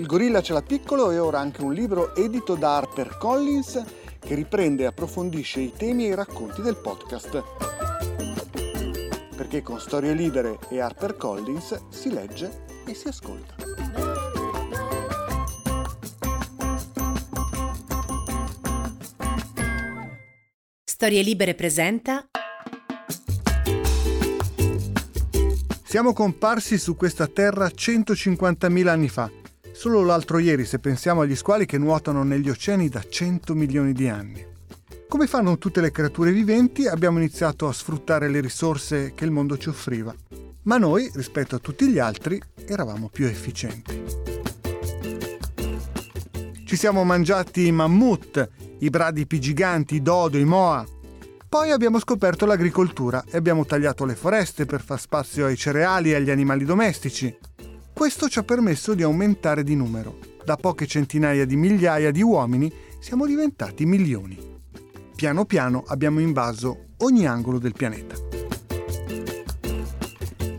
Il gorilla ce l'ha piccolo e ora anche un libro edito da HarperCollins che riprende e approfondisce i temi e i racconti del podcast. Perché con Storie Libere e HarperCollins si legge e si ascolta. Storie Libere presenta Siamo comparsi su questa terra 150.000 anni fa. Solo l'altro ieri, se pensiamo agli squali che nuotano negli oceani da 100 milioni di anni. Come fanno tutte le creature viventi, abbiamo iniziato a sfruttare le risorse che il mondo ci offriva. Ma noi, rispetto a tutti gli altri, eravamo più efficienti. Ci siamo mangiati i mammut, i bradipi giganti, i dodo, i moa, poi abbiamo scoperto l'agricoltura e abbiamo tagliato le foreste per far spazio ai cereali e agli animali domestici. Questo ci ha permesso di aumentare di numero. Da poche centinaia di migliaia di uomini siamo diventati milioni. Piano piano abbiamo invaso ogni angolo del pianeta.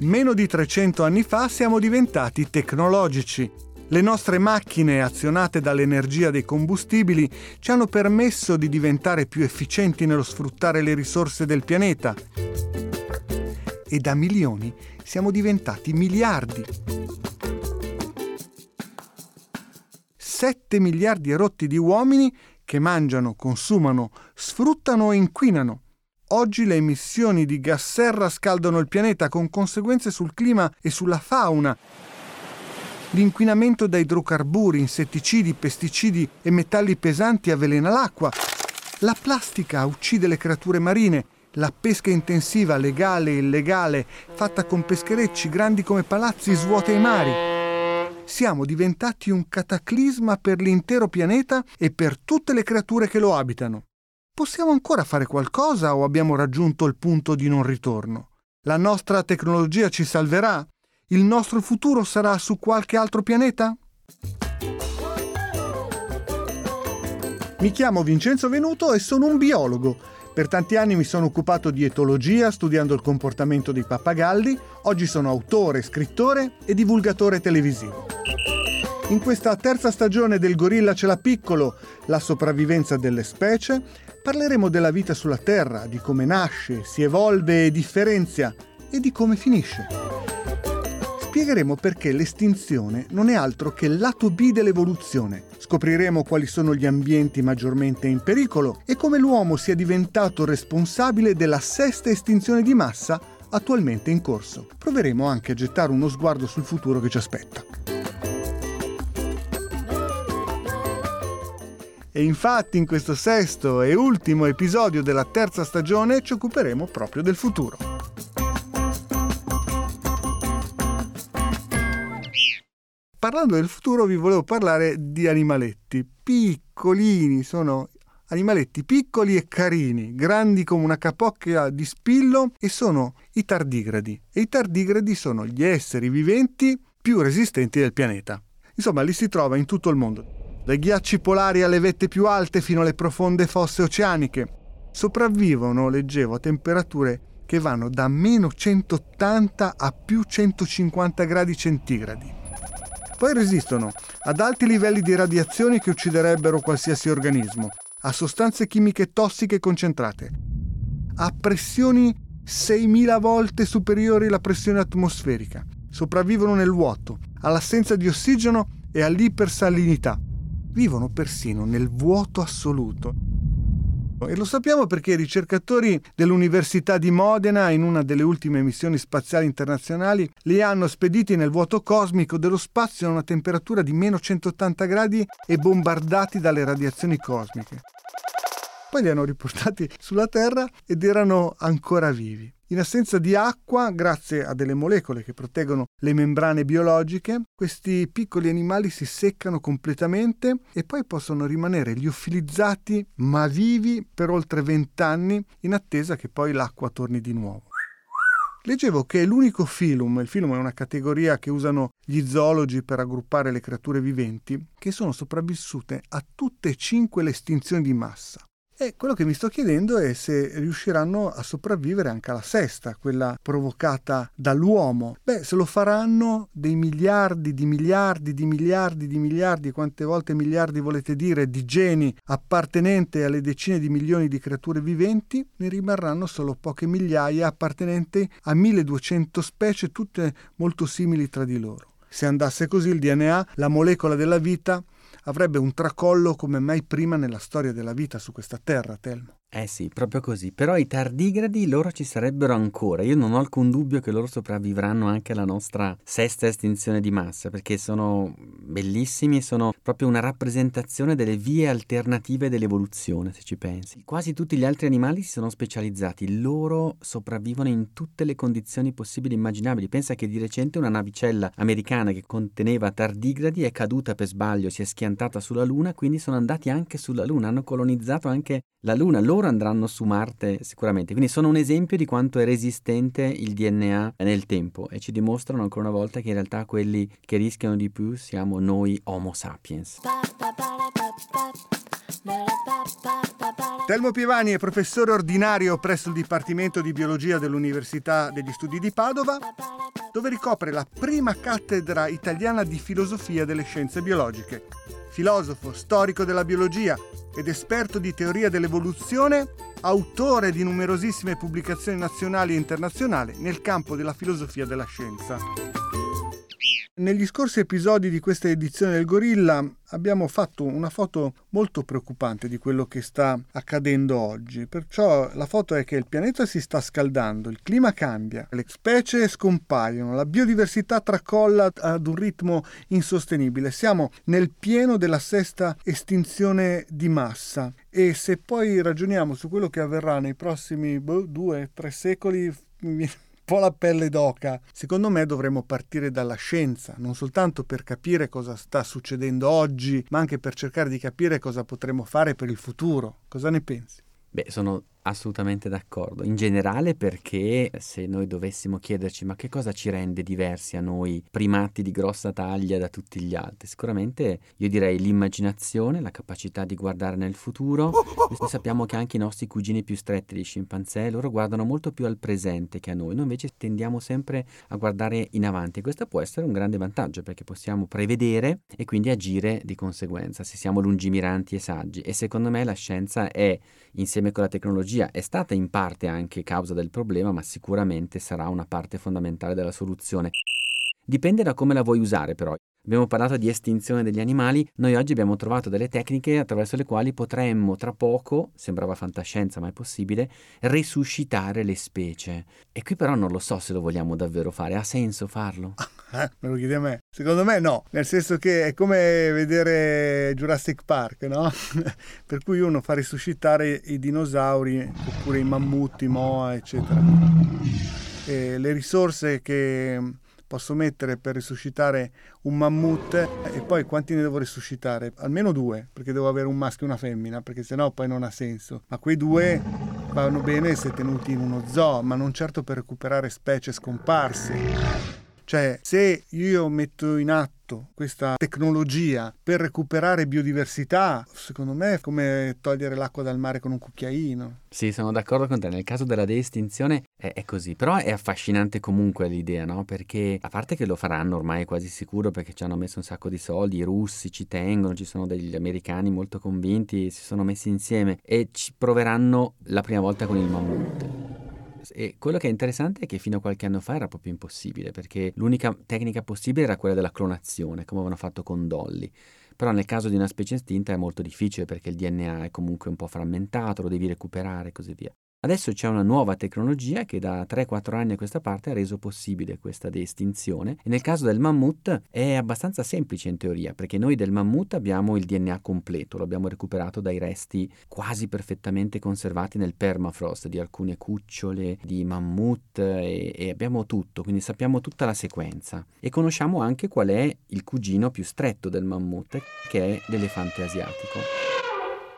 Meno di 300 anni fa siamo diventati tecnologici le nostre macchine, azionate dall'energia dei combustibili, ci hanno permesso di diventare più efficienti nello sfruttare le risorse del pianeta. E da milioni siamo diventati miliardi. 7 miliardi e rotti di uomini che mangiano, consumano, sfruttano e inquinano. Oggi le emissioni di gas serra scaldano il pianeta con conseguenze sul clima e sulla fauna L'inquinamento da idrocarburi, insetticidi, pesticidi e metalli pesanti avvelena l'acqua. La plastica uccide le creature marine. La pesca intensiva, legale e illegale, fatta con pescherecci grandi come palazzi, svuota i mari. Siamo diventati un cataclisma per l'intero pianeta e per tutte le creature che lo abitano. Possiamo ancora fare qualcosa o abbiamo raggiunto il punto di non ritorno? La nostra tecnologia ci salverà? Il nostro futuro sarà su qualche altro pianeta? Mi chiamo Vincenzo Venuto e sono un biologo. Per tanti anni mi sono occupato di etologia, studiando il comportamento dei pappagalli. Oggi sono autore, scrittore e divulgatore televisivo. In questa terza stagione del Gorilla ce l'ha piccolo, la sopravvivenza delle specie, parleremo della vita sulla Terra, di come nasce, si evolve e differenzia e di come finisce spiegheremo perché l'estinzione non è altro che il lato B dell'evoluzione. Scopriremo quali sono gli ambienti maggiormente in pericolo e come l'uomo sia diventato responsabile della sesta estinzione di massa attualmente in corso. Proveremo anche a gettare uno sguardo sul futuro che ci aspetta. E infatti in questo sesto e ultimo episodio della terza stagione ci occuperemo proprio del futuro. Parlando del futuro vi volevo parlare di animaletti piccolini, sono animaletti piccoli e carini, grandi come una capocchia di spillo e sono i tardigradi. E i tardigradi sono gli esseri viventi più resistenti del pianeta. Insomma, li si trova in tutto il mondo, dai ghiacci polari alle vette più alte fino alle profonde fosse oceaniche. Sopravvivono, leggevo, a temperature che vanno da meno 180 a più 150 gradi centigradi. Poi resistono ad alti livelli di radiazioni che ucciderebbero qualsiasi organismo, a sostanze chimiche tossiche concentrate, a pressioni 6.000 volte superiori alla pressione atmosferica. Sopravvivono nel vuoto, all'assenza di ossigeno e all'ipersalinità. Vivono persino nel vuoto assoluto e lo sappiamo perché i ricercatori dell'Università di Modena, in una delle ultime missioni spaziali internazionali, li hanno spediti nel vuoto cosmico dello spazio a una temperatura di meno 180 gradi e bombardati dalle radiazioni cosmiche. Poi li hanno riportati sulla Terra ed erano ancora vivi. In assenza di acqua, grazie a delle molecole che proteggono le membrane biologiche, questi piccoli animali si seccano completamente e poi possono rimanere liofilizzati ma vivi per oltre vent'anni in attesa che poi l'acqua torni di nuovo. Leggevo che l'unico filum, il filum è una categoria che usano gli zoologi per raggruppare le creature viventi, che sono sopravvissute a tutte e cinque le estinzioni di massa. E quello che mi sto chiedendo è se riusciranno a sopravvivere anche alla sesta, quella provocata dall'uomo. Beh, se lo faranno dei miliardi di miliardi di miliardi di miliardi, quante volte miliardi volete dire, di geni appartenenti alle decine di milioni di creature viventi, ne rimarranno solo poche migliaia appartenenti a 1200 specie, tutte molto simili tra di loro. Se andasse così il DNA, la molecola della vita, avrebbe un tracollo come mai prima nella storia della vita su questa terra, Telmo. Eh sì, proprio così. Però i tardigradi loro ci sarebbero ancora. Io non ho alcun dubbio che loro sopravvivranno anche alla nostra sesta estinzione di massa, perché sono bellissimi e sono proprio una rappresentazione delle vie alternative dell'evoluzione, se ci pensi. Quasi tutti gli altri animali si sono specializzati, loro sopravvivono in tutte le condizioni possibili e immaginabili. Pensa che di recente una navicella americana che conteneva tardigradi è caduta per sbaglio, si è schiantata sulla Luna, quindi sono andati anche sulla Luna, hanno colonizzato anche la Luna. Loro loro andranno su Marte sicuramente. Quindi sono un esempio di quanto è resistente il DNA nel tempo e ci dimostrano ancora una volta che in realtà quelli che rischiano di più siamo noi Homo sapiens. Telmo Pievani è professore ordinario presso il Dipartimento di Biologia dell'Università degli Studi di Padova, dove ricopre la prima cattedra italiana di filosofia delle scienze biologiche. Filosofo, storico della biologia, ed esperto di teoria dell'evoluzione, autore di numerosissime pubblicazioni nazionali e internazionali nel campo della filosofia della scienza. Negli scorsi episodi di questa edizione del Gorilla abbiamo fatto una foto molto preoccupante di quello che sta accadendo oggi. Perciò la foto è che il pianeta si sta scaldando, il clima cambia, le specie scompaiono, la biodiversità tracolla ad un ritmo insostenibile. Siamo nel pieno della sesta estinzione di massa e se poi ragioniamo su quello che avverrà nei prossimi boh, due, tre secoli po' la pelle d'oca. Secondo me dovremmo partire dalla scienza, non soltanto per capire cosa sta succedendo oggi, ma anche per cercare di capire cosa potremo fare per il futuro. Cosa ne pensi? Beh, sono Assolutamente d'accordo. In generale perché se noi dovessimo chiederci ma che cosa ci rende diversi a noi primati di grossa taglia da tutti gli altri, sicuramente io direi l'immaginazione, la capacità di guardare nel futuro. Noi sappiamo che anche i nostri cugini più stretti, gli scimpanzé, loro guardano molto più al presente che a noi. Noi invece tendiamo sempre a guardare in avanti e questo può essere un grande vantaggio perché possiamo prevedere e quindi agire di conseguenza se siamo lungimiranti e saggi. E secondo me la scienza è, insieme con la tecnologia, tecnologia è stata in parte anche causa del problema, ma sicuramente sarà una parte fondamentale della soluzione. Dipende da come la vuoi usare però. Abbiamo parlato di estinzione degli animali, noi oggi abbiamo trovato delle tecniche attraverso le quali potremmo tra poco, sembrava fantascienza ma è possibile, risuscitare le specie. E qui però non lo so se lo vogliamo davvero fare, ha senso farlo? Eh, me lo chiedi a me? Secondo me no, nel senso che è come vedere Jurassic Park, no? per cui uno fa risuscitare i dinosauri oppure i mammuti, Moa, eccetera. E le risorse che posso mettere per risuscitare un mammut e poi quanti ne devo risuscitare? Almeno due, perché devo avere un maschio e una femmina, perché sennò poi non ha senso. Ma quei due vanno bene se tenuti in uno zoo, ma non certo per recuperare specie scomparse. Cioè, se io metto in atto questa tecnologia per recuperare biodiversità, secondo me è come togliere l'acqua dal mare con un cucchiaino. Sì, sono d'accordo con te. Nel caso della deestinzione è, è così. Però è affascinante comunque l'idea, no? Perché a parte che lo faranno ormai quasi sicuro perché ci hanno messo un sacco di soldi, i russi ci tengono, ci sono degli americani molto convinti, si sono messi insieme e ci proveranno la prima volta con il mammut. E quello che è interessante è che fino a qualche anno fa era proprio impossibile, perché l'unica tecnica possibile era quella della clonazione, come avevano fatto con Dolly. Però nel caso di una specie estinta è molto difficile perché il DNA è comunque un po' frammentato, lo devi recuperare e così via. Adesso c'è una nuova tecnologia che da 3-4 anni a questa parte ha reso possibile questa deestinzione e nel caso del mammut è abbastanza semplice in teoria perché noi del mammut abbiamo il DNA completo, lo abbiamo recuperato dai resti quasi perfettamente conservati nel permafrost di alcune cucciole di mammut e, e abbiamo tutto, quindi sappiamo tutta la sequenza e conosciamo anche qual è il cugino più stretto del mammut che è l'elefante asiatico.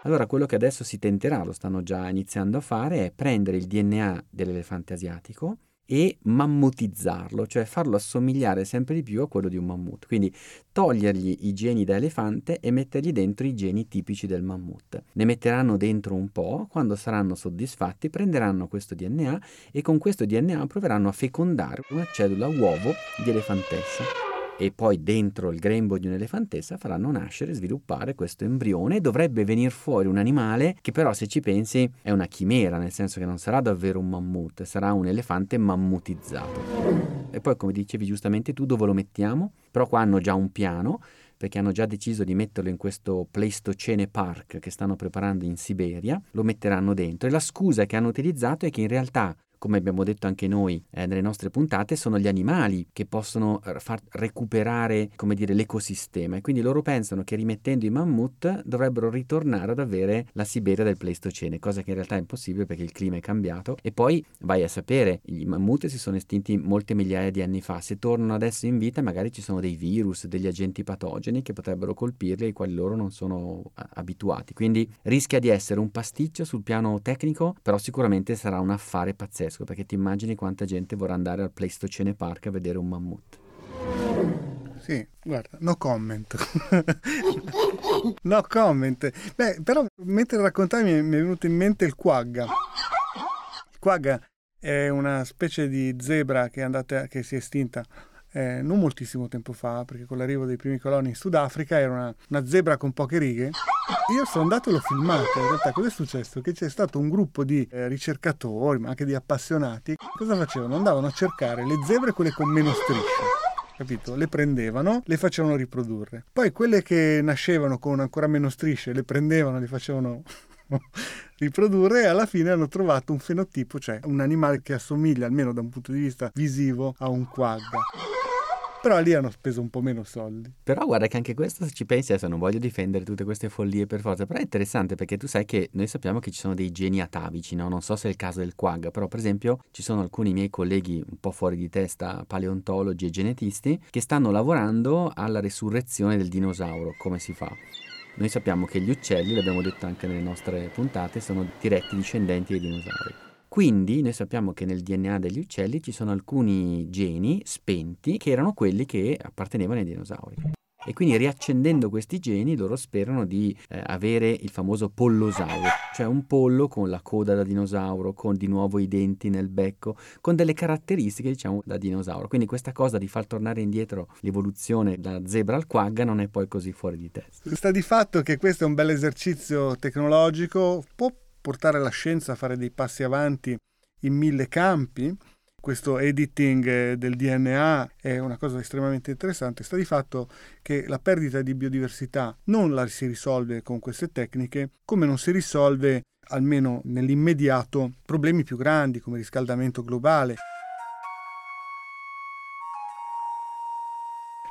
Allora quello che adesso si tenterà, lo stanno già iniziando a fare, è prendere il DNA dell'elefante asiatico e mammutizzarlo, cioè farlo assomigliare sempre di più a quello di un mammut. Quindi togliergli i geni da elefante e mettergli dentro i geni tipici del mammut. Ne metteranno dentro un po', quando saranno soddisfatti prenderanno questo DNA e con questo DNA proveranno a fecondare una cellula uovo di elefantessa e poi dentro il grembo di un'elefantessa faranno nascere sviluppare questo embrione e dovrebbe venire fuori un animale che però se ci pensi è una chimera, nel senso che non sarà davvero un mammut, sarà un elefante mammutizzato. E poi come dicevi giustamente tu dove lo mettiamo? Però qua hanno già un piano perché hanno già deciso di metterlo in questo Pleistocene Park che stanno preparando in Siberia, lo metteranno dentro e la scusa che hanno utilizzato è che in realtà come abbiamo detto anche noi eh, nelle nostre puntate, sono gli animali che possono eh, far recuperare, come dire, l'ecosistema. E quindi loro pensano che rimettendo i mammut dovrebbero ritornare ad avere la Siberia del Pleistocene, cosa che in realtà è impossibile perché il clima è cambiato. E poi vai a sapere, i mammut si sono estinti molte migliaia di anni fa, se tornano adesso in vita magari ci sono dei virus, degli agenti patogeni che potrebbero colpirli ai quali loro non sono abituati, quindi rischia di essere un pasticcio sul piano tecnico, però sicuramente sarà un affare pazzesco pazzesco perché ti immagini quanta gente vorrà andare al Pleistocene Park a vedere un mammut. Sì, guarda, no comment. no comment. Beh, però mentre raccontavi mi è venuto in mente il quagga. Il quagga è una specie di zebra che, è andata, che si è estinta eh, non moltissimo tempo fa, perché con l'arrivo dei primi coloni in Sudafrica era una, una zebra con poche righe. Io sono andato e l'ho filmato. In realtà, cosa è successo? Che c'è stato un gruppo di eh, ricercatori, ma anche di appassionati. Cosa facevano? Andavano a cercare le zebre, quelle con meno strisce capito? Le prendevano, le facevano riprodurre. Poi quelle che nascevano con ancora meno strisce, le prendevano, le facevano riprodurre e alla fine hanno trovato un fenotipo, cioè un animale che assomiglia almeno da un punto di vista visivo a un quagga. Però lì hanno speso un po' meno soldi. Però guarda che anche questo, se ci pensi, adesso non voglio difendere tutte queste follie per forza, però è interessante perché tu sai che noi sappiamo che ci sono dei geni atavici, no? Non so se è il caso del quag, però per esempio ci sono alcuni miei colleghi un po' fuori di testa, paleontologi e genetisti, che stanno lavorando alla resurrezione del dinosauro, come si fa. Noi sappiamo che gli uccelli, l'abbiamo detto anche nelle nostre puntate, sono diretti discendenti dei dinosauri. Quindi noi sappiamo che nel DNA degli uccelli ci sono alcuni geni spenti che erano quelli che appartenevano ai dinosauri. E quindi riaccendendo questi geni loro sperano di eh, avere il famoso pollosauro, cioè un pollo con la coda da dinosauro, con di nuovo i denti nel becco, con delle caratteristiche diciamo da dinosauro. Quindi questa cosa di far tornare indietro l'evoluzione da zebra al quagga non è poi così fuori di testa. Sta di fatto che questo è un bel esercizio tecnologico, può portare la scienza a fare dei passi avanti in mille campi. Questo editing eh, del DNA è una cosa estremamente interessante. Sta di fatto che la perdita di biodiversità non la si risolve con queste tecniche, come non si risolve, almeno nell'immediato, problemi più grandi come il riscaldamento globale.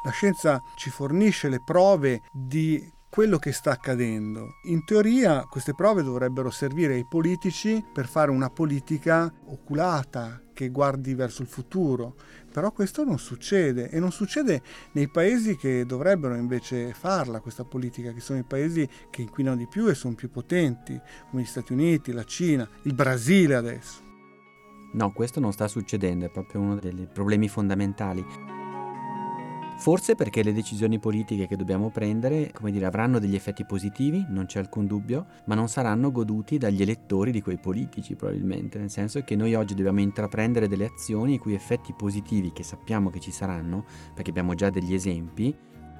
La scienza ci fornisce le prove di quello che sta accadendo. In teoria queste prove dovrebbero servire ai politici per fare una politica oculata che guardi verso il futuro, però questo non succede e non succede nei paesi che dovrebbero invece farla questa politica, che sono i paesi che inquinano di più e sono più potenti, come gli Stati Uniti, la Cina, il Brasile adesso. No, questo non sta succedendo, è proprio uno dei problemi fondamentali. Forse perché le decisioni politiche che dobbiamo prendere, come dire, avranno degli effetti positivi, non c'è alcun dubbio, ma non saranno goduti dagli elettori di quei politici probabilmente, nel senso che noi oggi dobbiamo intraprendere delle azioni i cui effetti positivi, che sappiamo che ci saranno, perché abbiamo già degli esempi,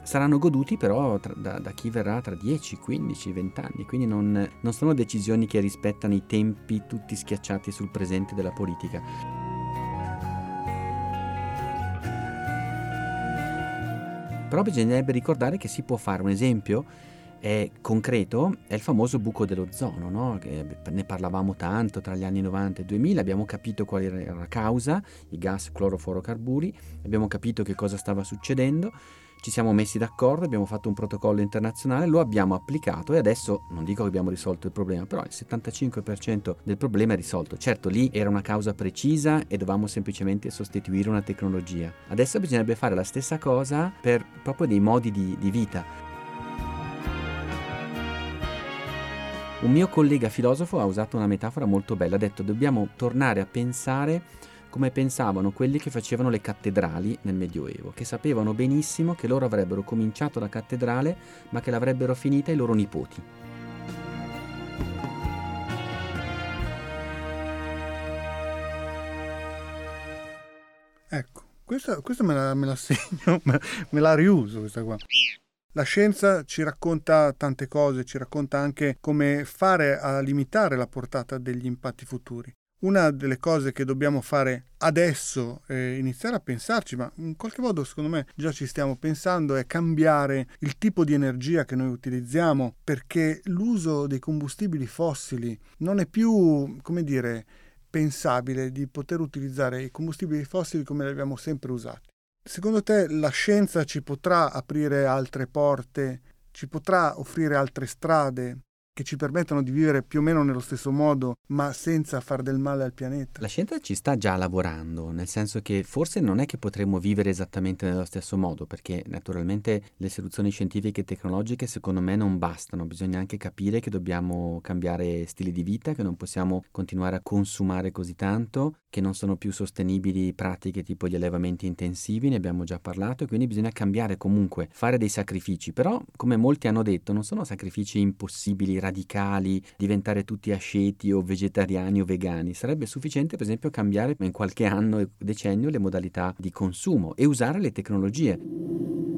saranno goduti però tra, da, da, chi verrà tra 10, 15, 20 anni, quindi non, non sono decisioni che rispettano i tempi tutti schiacciati sul presente della politica. Però bisognerebbe ricordare che si può fare un esempio è concreto è il famoso buco dell'ozono, no? ne parlavamo tanto tra gli anni 90 e 2000, abbiamo capito qual era la causa, i gas clorofluorocarburi, abbiamo capito che cosa stava succedendo, ci siamo messi d'accordo, abbiamo fatto un protocollo internazionale, lo abbiamo applicato e adesso non dico che abbiamo risolto il problema, però il 75% del problema è risolto. Certo, lì era una causa precisa e dovevamo semplicemente sostituire una tecnologia. Adesso bisognerebbe fare la stessa cosa per proprio dei modi di, di vita. Un mio collega filosofo ha usato una metafora molto bella, ha detto dobbiamo tornare a pensare come pensavano quelli che facevano le cattedrali nel Medioevo, che sapevano benissimo che loro avrebbero cominciato la cattedrale, ma che l'avrebbero finita i loro nipoti. Ecco, questa, questa me, la, me, la, segno, me, me la riuso questa qua. La scienza ci racconta tante cose, ci racconta anche come fare a limitare la portata degli impatti futuri. Una delle cose che dobbiamo fare adesso è iniziare a pensarci, ma in qualche modo secondo me già ci stiamo pensando, è cambiare il tipo di energia che noi utilizziamo perché l'uso dei combustibili fossili non è più, come dire, pensabile di poter utilizzare i combustibili fossili come li abbiamo sempre usati. Secondo te la scienza ci potrà aprire altre porte, ci potrà offrire altre strade che ci permettono di vivere più o meno nello stesso modo, ma senza far del male al pianeta. La scienza ci sta già lavorando, nel senso che forse non è che potremmo vivere esattamente nello stesso modo, perché naturalmente le soluzioni scientifiche e tecnologiche secondo me non bastano, bisogna anche capire che dobbiamo cambiare stili di vita, che non possiamo continuare a consumare così tanto, che non sono più sostenibili pratiche tipo gli allevamenti intensivi, ne abbiamo già parlato, e quindi bisogna cambiare comunque, fare dei sacrifici, però come molti hanno detto non sono sacrifici impossibili radicali, diventare tutti asceti o vegetariani o vegani. Sarebbe sufficiente, per esempio, cambiare in qualche anno e decennio le modalità di consumo e usare le tecnologie.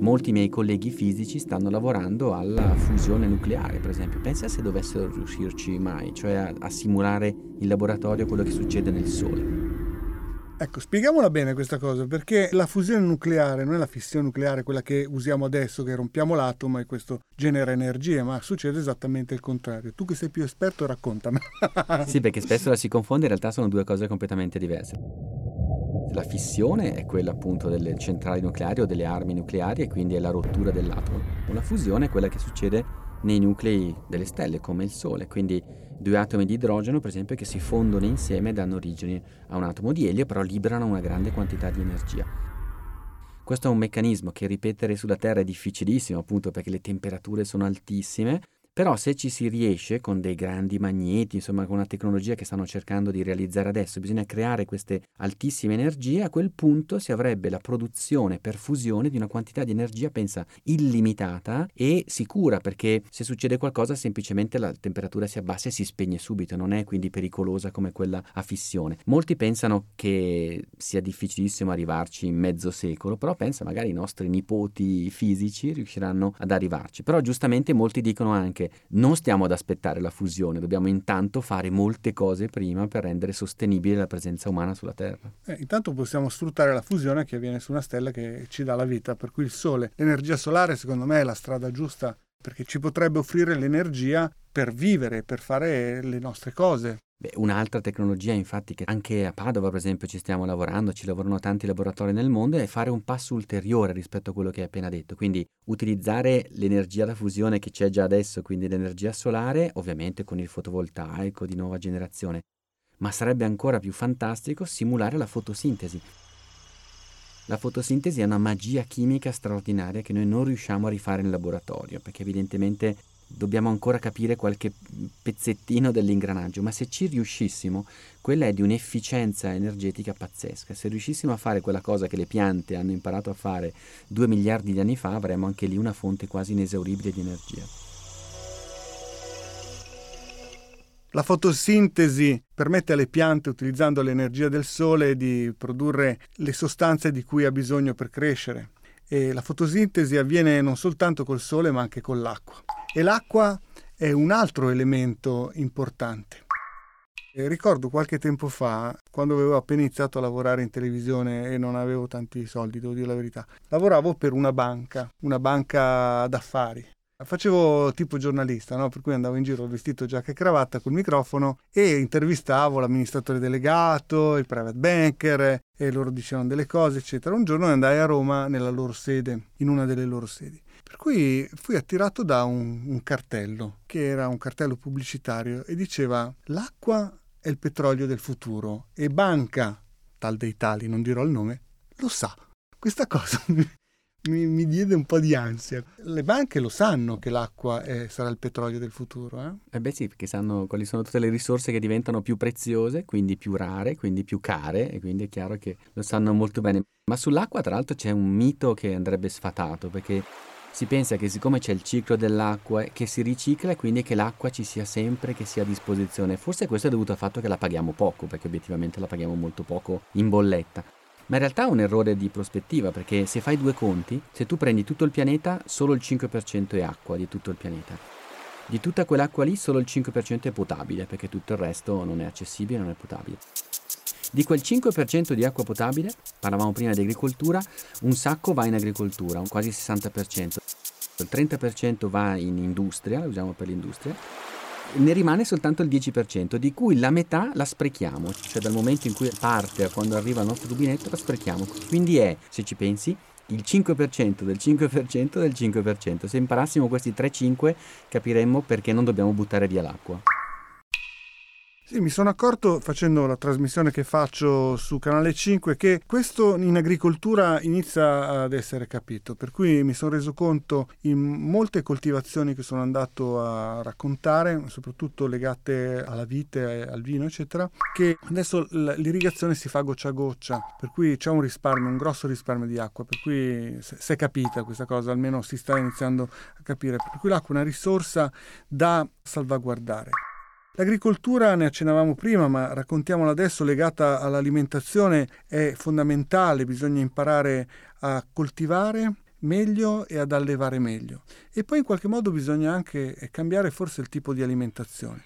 Molti miei colleghi fisici stanno lavorando alla fusione nucleare, per esempio. Pensa se dovessero riuscirci mai, cioè a, a simulare in laboratorio quello che succede nel Sole. Ecco, spieghiamola bene questa cosa, perché la fusione nucleare non è la fissione nucleare, quella che usiamo adesso, che rompiamo l'atomo e questo genera energia, ma succede esattamente il contrario. Tu che sei più esperto, raccontami. sì, perché spesso la si confonde, in realtà sono due cose completamente diverse. La fissione è quella appunto delle centrali nucleari o delle armi nucleari e quindi è la rottura dell'atomo. La fusione è quella che succede nei nuclei delle stelle come il Sole, quindi due atomi di idrogeno per esempio che si fondono insieme e danno origine a un atomo di elio, però liberano una grande quantità di energia. Questo è un meccanismo che ripetere sulla Terra è difficilissimo appunto perché le temperature sono altissime, però se ci si riesce con dei grandi magneti, insomma con una tecnologia che stanno cercando di realizzare adesso, bisogna creare queste altissime energie, a quel punto si avrebbe la produzione per fusione di una quantità di energia, pensa, illimitata e sicura, perché se succede qualcosa semplicemente la temperatura si abbassa e si spegne subito, non è quindi pericolosa come quella a fissione. Molti pensano che sia difficilissimo arrivarci in mezzo secolo, però pensa magari i nostri nipoti fisici riusciranno ad arrivarci. Però giustamente molti dicono anche perché non stiamo ad aspettare la fusione, dobbiamo intanto fare molte cose prima per rendere sostenibile la presenza umana sulla Terra. Eh, intanto possiamo sfruttare la fusione che avviene su una stella che ci dà la vita, per cui il Sole, l'energia solare secondo me è la strada giusta perché ci potrebbe offrire l'energia per vivere, per fare le nostre cose. Beh, un'altra tecnologia, infatti, che anche a Padova, per esempio, ci stiamo lavorando, ci lavorano tanti laboratori nel mondo, è fare un passo ulteriore rispetto a quello che hai appena detto. Quindi utilizzare l'energia da fusione che c'è già adesso, quindi l'energia solare, ovviamente con il fotovoltaico di nuova generazione. Ma sarebbe ancora più fantastico simulare la fotosintesi. La fotosintesi è una magia chimica straordinaria che noi non riusciamo a rifare in laboratorio, perché evidentemente dobbiamo ancora capire qualche pezzettino dell'ingranaggio, ma se ci riuscissimo, quella è di un'efficienza energetica pazzesca. Se riuscissimo a fare quella cosa che le piante hanno imparato a fare due miliardi di anni fa, avremmo anche lì una fonte quasi inesauribile di energia. La fotosintesi permette alle piante, utilizzando l'energia del sole, di produrre le sostanze di cui ha bisogno per crescere. E la fotosintesi avviene non soltanto col sole, ma anche con l'acqua. E l'acqua è un altro elemento importante. E ricordo qualche tempo fa, quando avevo appena iniziato a lavorare in televisione e non avevo tanti soldi, devo dire la verità, lavoravo per una banca, una banca d'affari. Facevo tipo giornalista, no? per cui andavo in giro vestito giacca e cravatta col microfono e intervistavo l'amministratore delegato, il private banker e loro dicevano delle cose, eccetera. Un giorno andai a Roma nella loro sede, in una delle loro sedi. Per cui fui attirato da un, un cartello, che era un cartello pubblicitario, e diceva l'acqua è il petrolio del futuro e banca, tal dei tali, non dirò il nome, lo sa. Questa cosa mi, mi, diede un po' di ansia. Le banche lo sanno che l'acqua è, sarà il petrolio del futuro. Eh? eh beh sì, perché sanno quali sono tutte le risorse che diventano più preziose, quindi più rare, quindi più care e quindi è chiaro che lo sanno molto bene. Ma sull'acqua tra l'altro c'è un mito che andrebbe sfatato perché si pensa che siccome c'è il ciclo dell'acqua che si ricicla e quindi che l'acqua ci sia sempre, che sia a disposizione. Forse questo è dovuto al fatto che la paghiamo poco, perché obiettivamente la paghiamo molto poco in bolletta. Ma in realtà è un errore di prospettiva, perché se fai due conti, se tu prendi tutto il pianeta, solo il 5% è acqua di tutto il pianeta. Di tutta quell'acqua lì solo il 5% è potabile, perché tutto il resto non è accessibile, non è potabile. Di quel 5% di acqua potabile, parlavamo prima di agricoltura, un sacco va in agricoltura, quasi il 60%. Il 30% va in industria, lo usiamo per l'industria, ne rimane soltanto il 10%, di cui la metà la sprechiamo, cioè dal momento in cui parte a quando arriva il nostro rubinetto la sprechiamo. Quindi è, se ci pensi, il 5% del 5% del 5%. Se imparassimo questi 3-5 capiremmo perché non dobbiamo buttare via l'acqua. Sì, mi sono accorto facendo la trasmissione che faccio su Canale 5 che questo in agricoltura inizia ad essere capito, per cui mi sono reso conto in molte coltivazioni che sono andato a raccontare, soprattutto legate alla vite, al vino, eccetera, che adesso l'irrigazione si fa goccia a goccia, per cui c'è un risparmio, un grosso risparmio di acqua, per cui si è capita questa cosa, almeno si sta iniziando a capire, per cui l'acqua è una risorsa da salvaguardare. L'agricoltura, ne accennavamo prima, ma raccontiamola adesso, legata all'alimentazione è fondamentale, bisogna imparare a coltivare meglio e ad allevare meglio. E poi in qualche modo bisogna anche cambiare forse il tipo di alimentazione.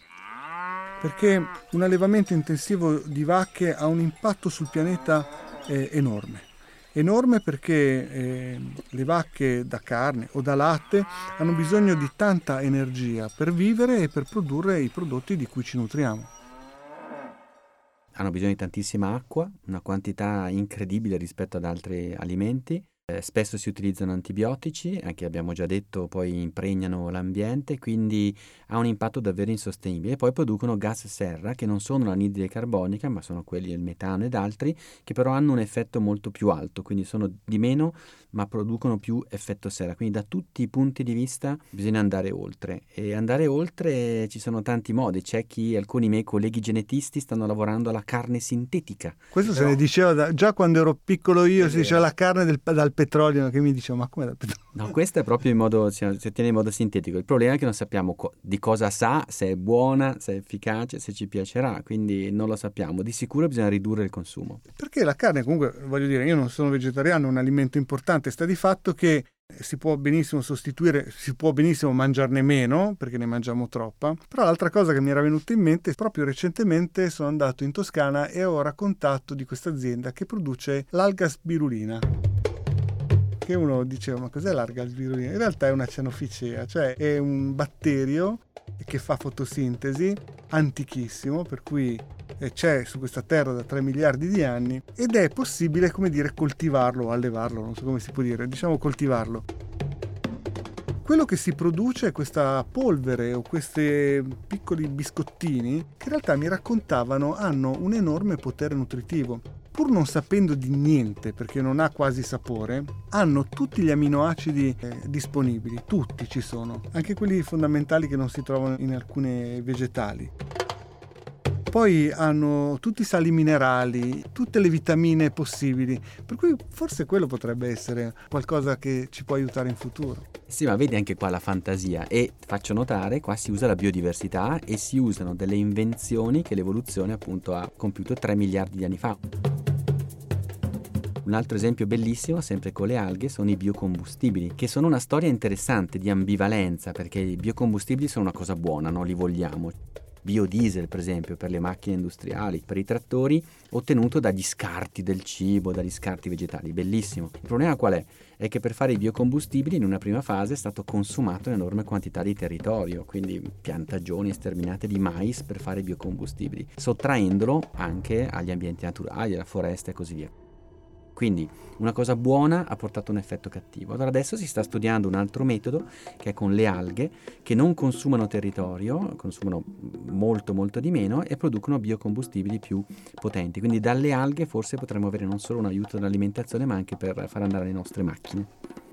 Perché un allevamento intensivo di vacche ha un impatto sul pianeta eh, enorme enorme perché eh, le vacche da carne o da latte hanno bisogno di tanta energia per vivere e per produrre i prodotti di cui ci nutriamo. Hanno bisogno di tantissima acqua, una quantità incredibile rispetto ad altri alimenti eh, spesso si utilizzano antibiotici, anche abbiamo già detto, poi impregnano l'ambiente, quindi ha un impatto davvero insostenibile. Poi producono gas serra, che non sono l'anidride carbonica, ma sono quelli del metano ed altri, che però hanno un effetto molto più alto, quindi sono di meno, ma producono più effetto serra. Quindi da tutti i punti di vista bisogna andare oltre. E andare oltre ci sono tanti modi. C'è chi, alcuni miei colleghi genetisti, stanno lavorando alla carne sintetica. Questo però... se ne diceva da, già quando ero piccolo io, si diceva la carne del, dal petrolio che mi dicevo ma come dal petrolio? No, questo è proprio in modo, si ottiene in modo sintetico. Il problema è che non sappiamo co- di cosa sa, se è buona, se è efficace, se ci piacerà, quindi non lo sappiamo. Di sicuro bisogna ridurre il consumo. Perché la carne comunque, voglio dire, io non sono vegetariano, è un alimento importante, sta di fatto che si può benissimo sostituire, si può benissimo mangiarne meno perché ne mangiamo troppa. Però l'altra cosa che mi era venuta in mente, proprio recentemente sono andato in Toscana e ho raccontato di questa azienda che produce l'alga spirulina che uno diceva ma cos'è l'alga sbirulina? In realtà è una cianoficea, cioè è un batterio che fa fotosintesi antichissimo, per cui eh, c'è su questa terra da 3 miliardi di anni ed è possibile, come dire, coltivarlo allevarlo, non so come si può dire, diciamo coltivarlo. Quello che si produce è questa polvere o questi piccoli biscottini che in realtà mi raccontavano hanno un enorme potere nutritivo pur non sapendo di niente perché non ha quasi sapore, hanno tutti gli aminoacidi eh, disponibili, tutti ci sono, anche quelli fondamentali che non si trovano in alcune vegetali. Poi hanno tutti i sali minerali, tutte le vitamine possibili, per cui forse quello potrebbe essere qualcosa che ci può aiutare in futuro. Sì, ma vedi anche qua la fantasia e faccio notare, qua si usa la biodiversità e si usano delle invenzioni che l'evoluzione appunto ha compiuto 3 miliardi di anni fa. Un altro esempio bellissimo, sempre con le alghe, sono i biocombustibili, che sono una storia interessante di ambivalenza, perché i biocombustibili sono una cosa buona, non li vogliamo. Biodiesel, per esempio, per le macchine industriali, per i trattori, ottenuto dagli scarti del cibo, dagli scarti vegetali. Bellissimo. Il problema qual è? È che per fare i biocombustibili in una prima fase è stato consumato un'enorme quantità di territorio, quindi piantagioni sterminate di mais per fare i biocombustibili, sottraendolo anche agli ambienti naturali, alla foresta e così via. Quindi una cosa buona ha portato un effetto cattivo. Allora adesso si sta studiando un altro metodo che è con le alghe che non consumano territorio, consumano molto molto di meno e producono biocombustibili più potenti. Quindi dalle alghe forse potremmo avere non solo un aiuto nell'alimentazione ma anche per far andare le nostre macchine.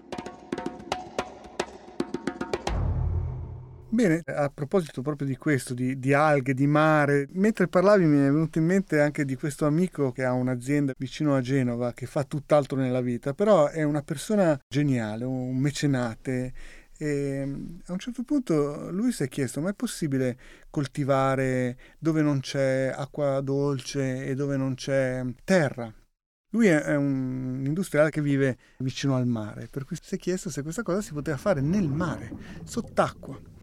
Bene, a proposito proprio di questo, di, di, alghe, di mare, mentre parlavi mi è venuto in mente anche di questo amico che ha un'azienda vicino a Genova che fa tutt'altro nella vita, però è una persona geniale, un mecenate. E a un certo punto lui si è chiesto: ma è possibile coltivare dove non c'è acqua dolce e dove non c'è terra? Lui è un industriale che vive vicino al mare, per cui si è chiesto se questa cosa si poteva fare nel mare, sott'acqua.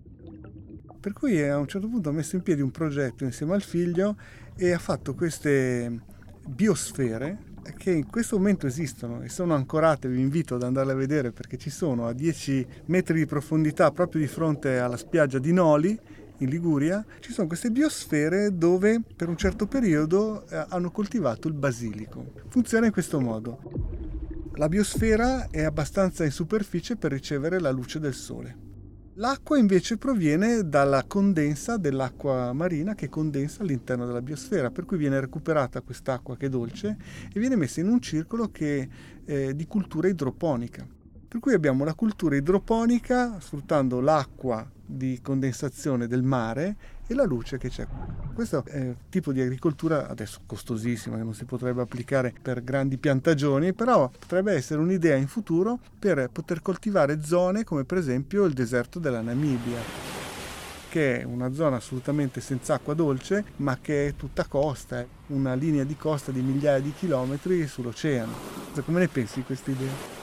Per cui a un certo punto ha messo in piedi un progetto insieme al figlio e ha fatto queste biosfere che in questo momento esistono e sono ancorate, vi invito ad andarle a vedere perché ci sono a 10 metri di profondità proprio di fronte alla spiaggia di Noli in Liguria, ci sono queste biosfere dove per un certo periodo eh, hanno coltivato il basilico. Funziona in questo modo. La biosfera è abbastanza in superficie per ricevere la luce del sole. L'acqua invece proviene dalla condensa dell'acqua marina che condensa all'interno della biosfera, per cui viene recuperata quest'acqua che è dolce e viene messa in un circolo che, eh, di cultura idroponica. Per cui abbiamo la cultura idroponica sfruttando l'acqua di condensazione del mare e la luce che c'è. Questo è un tipo di agricoltura adesso costosissima che non si potrebbe applicare per grandi piantagioni, però potrebbe essere un'idea in futuro per poter coltivare zone come per esempio il deserto della Namibia che è una zona assolutamente senza acqua dolce, ma che è tutta costa, una linea di costa di migliaia di chilometri sull'oceano. Come ne pensi di questa idea?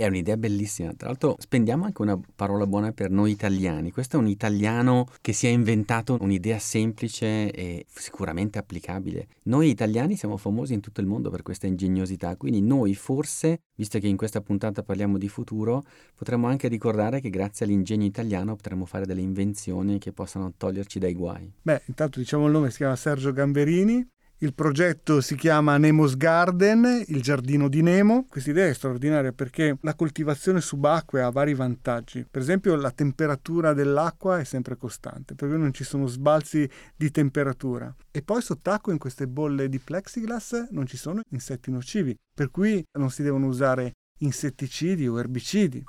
È un'idea bellissima. Tra l'altro spendiamo anche una parola buona per noi italiani. Questo è un italiano che si è inventato un'idea semplice e sicuramente applicabile. Noi italiani siamo famosi in tutto il mondo per questa ingegnosità, quindi noi forse, visto che in questa puntata parliamo di futuro, potremmo anche ricordare che grazie all'ingegno italiano potremmo fare delle invenzioni che possano toglierci dai guai. Beh, intanto diciamo il nome, si chiama Sergio Gamberini, il progetto si chiama Nemo's Garden, il giardino di Nemo. Questa idea è straordinaria perché la coltivazione subacquea ha vari vantaggi. Per esempio la temperatura dell'acqua è sempre costante, per cui non ci sono sbalzi di temperatura. E poi sott'acqua in queste bolle di plexiglass non ci sono insetti nocivi, per cui non si devono usare insetticidi o erbicidi.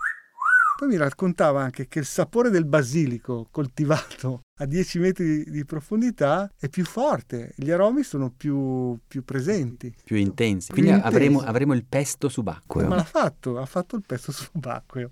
Poi mi raccontava anche che il sapore del basilico coltivato a 10 metri di profondità è più forte, gli aromi sono più, più presenti. Più intensi. Quindi intensi. Avremo, avremo, il pesto subacqueo. Ma l'ha fatto, ha fatto il pesto subacqueo.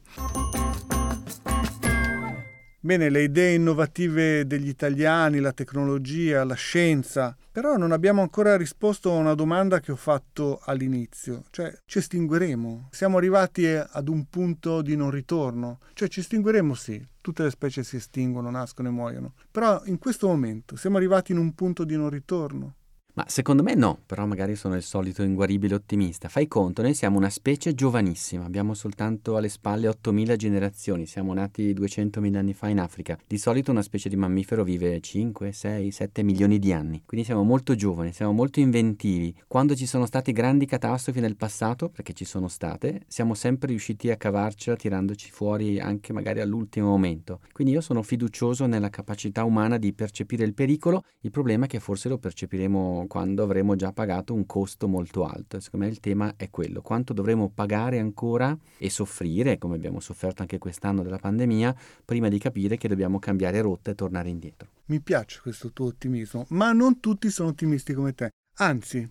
Bene, le idee innovative degli italiani, la tecnologia, la scienza, però non abbiamo ancora risposto a una domanda che ho fatto all'inizio, cioè ci estingueremo? Siamo arrivati ad un punto di non ritorno, cioè ci estingueremo sì, tutte le specie si estinguono, nascono e muoiono, però in questo momento siamo arrivati in un punto di non ritorno. Ma secondo me no, però magari sono il solito inguaribile ottimista. Fai conto, noi siamo una specie giovanissima, abbiamo soltanto alle spalle 8.000 generazioni, siamo nati 200.000 anni fa in Africa. Di solito una specie di mammifero vive 5, 6, 7 milioni di anni, quindi siamo molto giovani, siamo molto inventivi. Quando ci sono state grandi catastrofi nel passato, perché ci sono state, siamo sempre riusciti a cavarcela tirandoci fuori anche magari all'ultimo momento. Quindi io sono fiducioso nella capacità umana di percepire il pericolo, il problema è che forse lo percepiremo quando avremo già pagato un costo molto alto. Secondo me il tema è quello, quanto dovremo pagare ancora e soffrire, come abbiamo sofferto anche quest'anno della pandemia, prima di capire che dobbiamo cambiare rotta e tornare indietro. Mi piace questo tuo ottimismo, ma non tutti sono ottimisti come te. Anzi,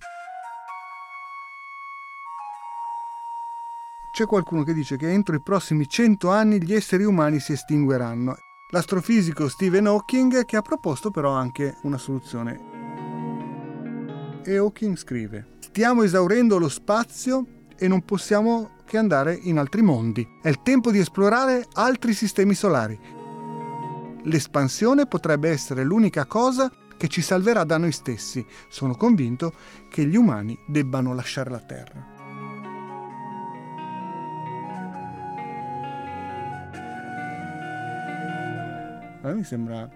c'è qualcuno che dice che entro i prossimi 100 anni gli esseri umani si estingueranno. L'astrofisico Stephen Hawking che ha proposto però anche una soluzione e Hawking scrive Stiamo esaurendo lo spazio e non possiamo che andare in altri mondi. È il tempo di esplorare altri sistemi solari. L'espansione potrebbe essere l'unica cosa che ci salverà da noi stessi. Sono convinto che gli umani debbano lasciare la Terra. Me mi sembra...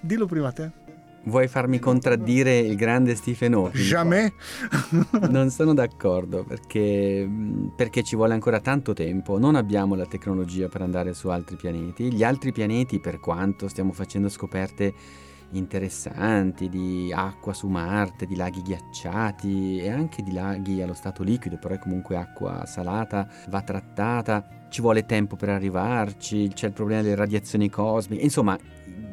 Dillo prima a te. Vuoi farmi contraddire il grande Stephen Hawking? Jamais! non sono d'accordo perché, perché, ci vuole ancora tanto tempo. Non abbiamo la tecnologia per andare su altri pianeti. Gli altri pianeti, per quanto stiamo facendo scoperte interessanti, di acqua su Marte, di laghi ghiacciati e anche di laghi allo stato liquido, però è comunque acqua salata, va trattata, ci vuole tempo per arrivarci, c'è il problema delle radiazioni cosmiche, insomma,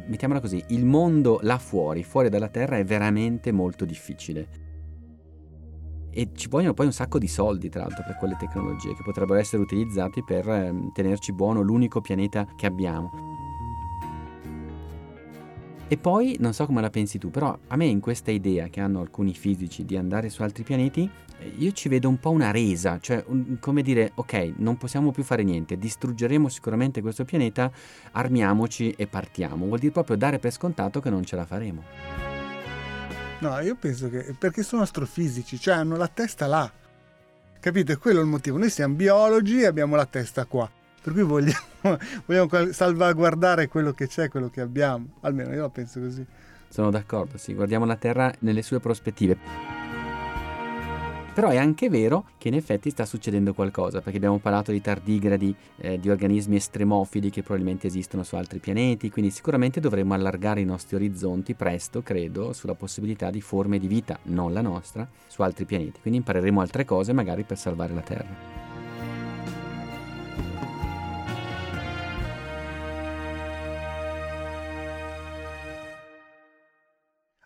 mettiamola così, il mondo là fuori, fuori dalla Terra è veramente molto difficile e ci vogliono poi un sacco di soldi tra l'altro per quelle tecnologie che potrebbero essere utilizzati per ehm, tenerci buono l'unico pianeta che abbiamo. E poi, non so come la pensi tu, però a me in questa idea che hanno alcuni fisici di andare su altri pianeti, io ci vedo un po' una resa, cioè un, come dire, ok, non possiamo più fare niente, distruggeremo sicuramente questo pianeta, armiamoci e partiamo. Vuol dire proprio dare per scontato che non ce la faremo. No, io penso che perché sono astrofisici, cioè hanno la testa là. Capite? Quello è il motivo. Noi siamo biologi e abbiamo la testa qua. Per cui vogliamo, vogliamo salvaguardare quello che c'è, quello che abbiamo. Almeno io la penso così. Sono d'accordo, sì, guardiamo la Terra nelle sue prospettive. Però è anche vero che in effetti sta succedendo qualcosa, perché abbiamo parlato di tardigradi, eh, di organismi estremofili che probabilmente esistono su altri pianeti, quindi sicuramente dovremmo allargare i nostri orizzonti presto, credo, sulla possibilità di forme di vita, non la nostra, su altri pianeti. Quindi impareremo altre cose magari per salvare la Terra.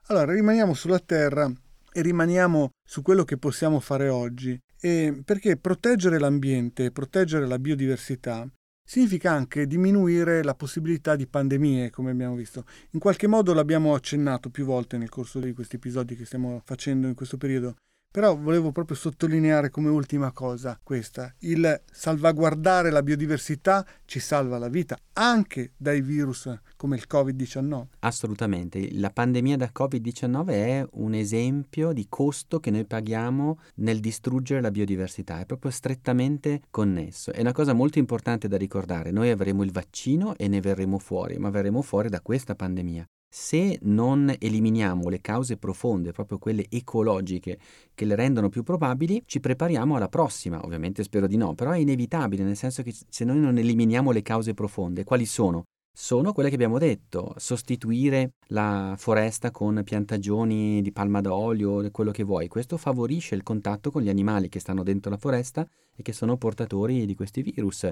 Allora, rimaniamo sulla Terra e rimaniamo su quello che possiamo fare oggi, e perché proteggere l'ambiente, proteggere la biodiversità, significa anche diminuire la possibilità di pandemie, come abbiamo visto. In qualche modo l'abbiamo accennato più volte nel corso di questi episodi che stiamo facendo in questo periodo. Però volevo proprio sottolineare come ultima cosa questa, il salvaguardare la biodiversità ci salva la vita anche dai virus come il Covid-19. Assolutamente, la pandemia da Covid-19 è un esempio di costo che noi paghiamo nel distruggere la biodiversità, è proprio strettamente connesso. È una cosa molto importante da ricordare, noi avremo il vaccino e ne verremo fuori, ma verremo fuori da questa pandemia se non eliminiamo le cause profonde, proprio quelle ecologiche, che le rendono più probabili, ci prepariamo alla prossima. Ovviamente spero di no, però è inevitabile, nel senso che se noi non eliminiamo le cause profonde, quali sono? Sono quelle che abbiamo detto, sostituire la foresta con piantagioni di palma d'olio, quello che vuoi. Questo favorisce il contatto con gli animali che stanno dentro la foresta e che sono portatori di questi virus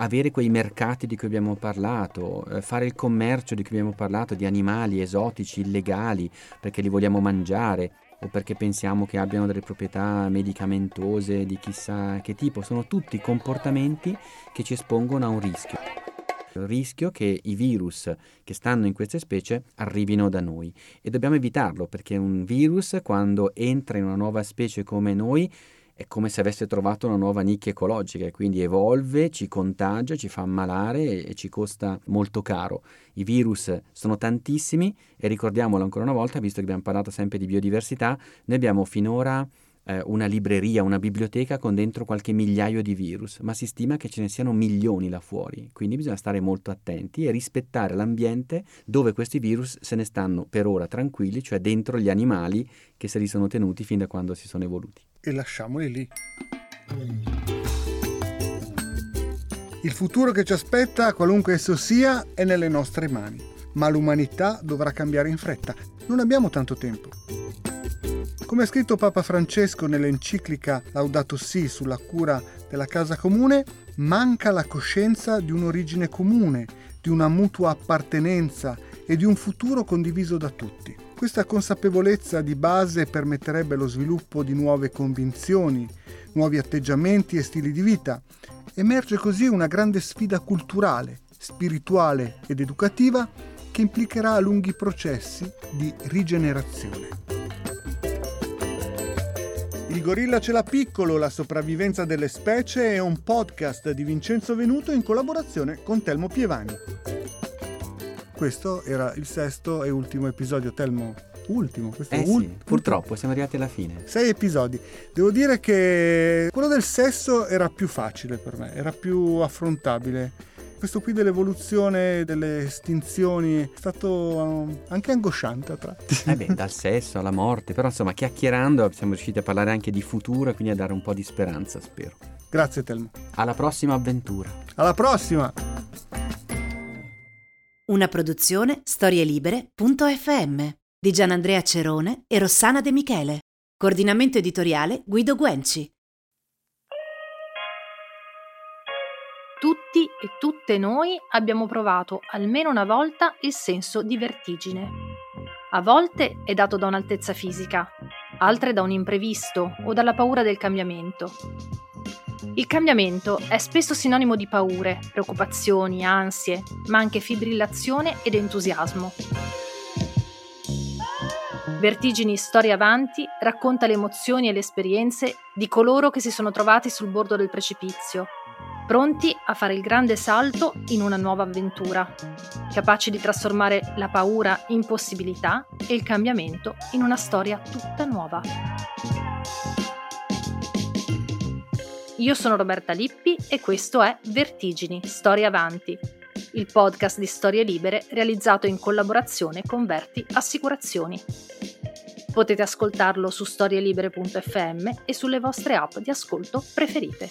avere quei mercati di cui abbiamo parlato, eh, fare il commercio di cui abbiamo parlato, di animali esotici, illegali, perché li vogliamo mangiare o perché pensiamo che abbiano delle proprietà medicamentose di chissà che tipo, sono tutti comportamenti che ci espongono a un rischio. Il rischio che i virus che stanno in queste specie arrivino da noi e dobbiamo evitarlo perché un virus quando entra in una nuova specie come noi è come se avesse trovato una nuova nicchia ecologica e quindi evolve, ci contagia, ci fa ammalare e, ci costa molto caro. I virus sono tantissimi e ricordiamolo ancora una volta, visto che abbiamo parlato sempre di biodiversità, noi abbiamo finora eh, una libreria, una biblioteca con dentro qualche migliaio di virus, ma si stima che ce ne siano milioni là fuori, quindi bisogna stare molto attenti e rispettare l'ambiente dove questi virus se ne stanno per ora tranquilli, cioè dentro gli animali che se li sono tenuti fin da quando si sono evoluti. E lasciamoli lì. Il futuro che ci aspetta, qualunque esso sia, è nelle nostre mani, ma l'umanità dovrà cambiare in fretta. Non abbiamo tanto tempo. Come ha scritto Papa Francesco nell'enciclica Laudato Si sulla cura della casa comune, manca la coscienza di un'origine comune, di una mutua appartenenza e di un futuro condiviso da tutti. Questa consapevolezza di base permetterebbe lo sviluppo di nuove convinzioni, nuovi atteggiamenti e stili di vita. Emerge così una grande sfida culturale, spirituale ed educativa che implicherà lunghi processi di rigenerazione. Il gorilla ce l'ha piccolo, la sopravvivenza delle specie è un podcast di Vincenzo Venuto in collaborazione con Telmo Pievani. Questo era il sesto e ultimo episodio, Telmo. Ultimo, questo eh è ul- sì, purtroppo siamo arrivati alla fine. Sei episodi. Devo dire che quello del sesso era più facile per me, era più affrontabile questo qui dell'evoluzione, delle estinzioni, è stato um, anche angosciante a tratti. Eh beh, dal sesso alla morte, però insomma chiacchierando siamo riusciti a parlare anche di futuro e quindi a dare un po' di speranza, spero. Grazie Telmo. Alla prossima avventura. Alla prossima! Una produzione storielibere.fm di Gianandrea Cerone e Rossana De Michele. Coordinamento editoriale Guido Guenci. Tutti e tutte noi abbiamo provato almeno una volta il senso di vertigine. A volte è dato da un'altezza fisica, altre da un imprevisto o dalla paura del cambiamento. Il cambiamento è spesso sinonimo di paure, preoccupazioni, ansie, ma anche fibrillazione ed entusiasmo. Vertigini Storia Avanti racconta le emozioni e le esperienze di coloro che si sono trovati sul bordo del precipizio pronti a fare il grande salto in una nuova avventura, capaci di trasformare la paura in possibilità e il cambiamento in una storia tutta nuova. Io sono Roberta Lippi e questo è Vertigini, Storia Avanti, il podcast di storie libere realizzato in collaborazione con Verti Assicurazioni. Potete ascoltarlo su storielibere.fm e sulle vostre app di ascolto preferite.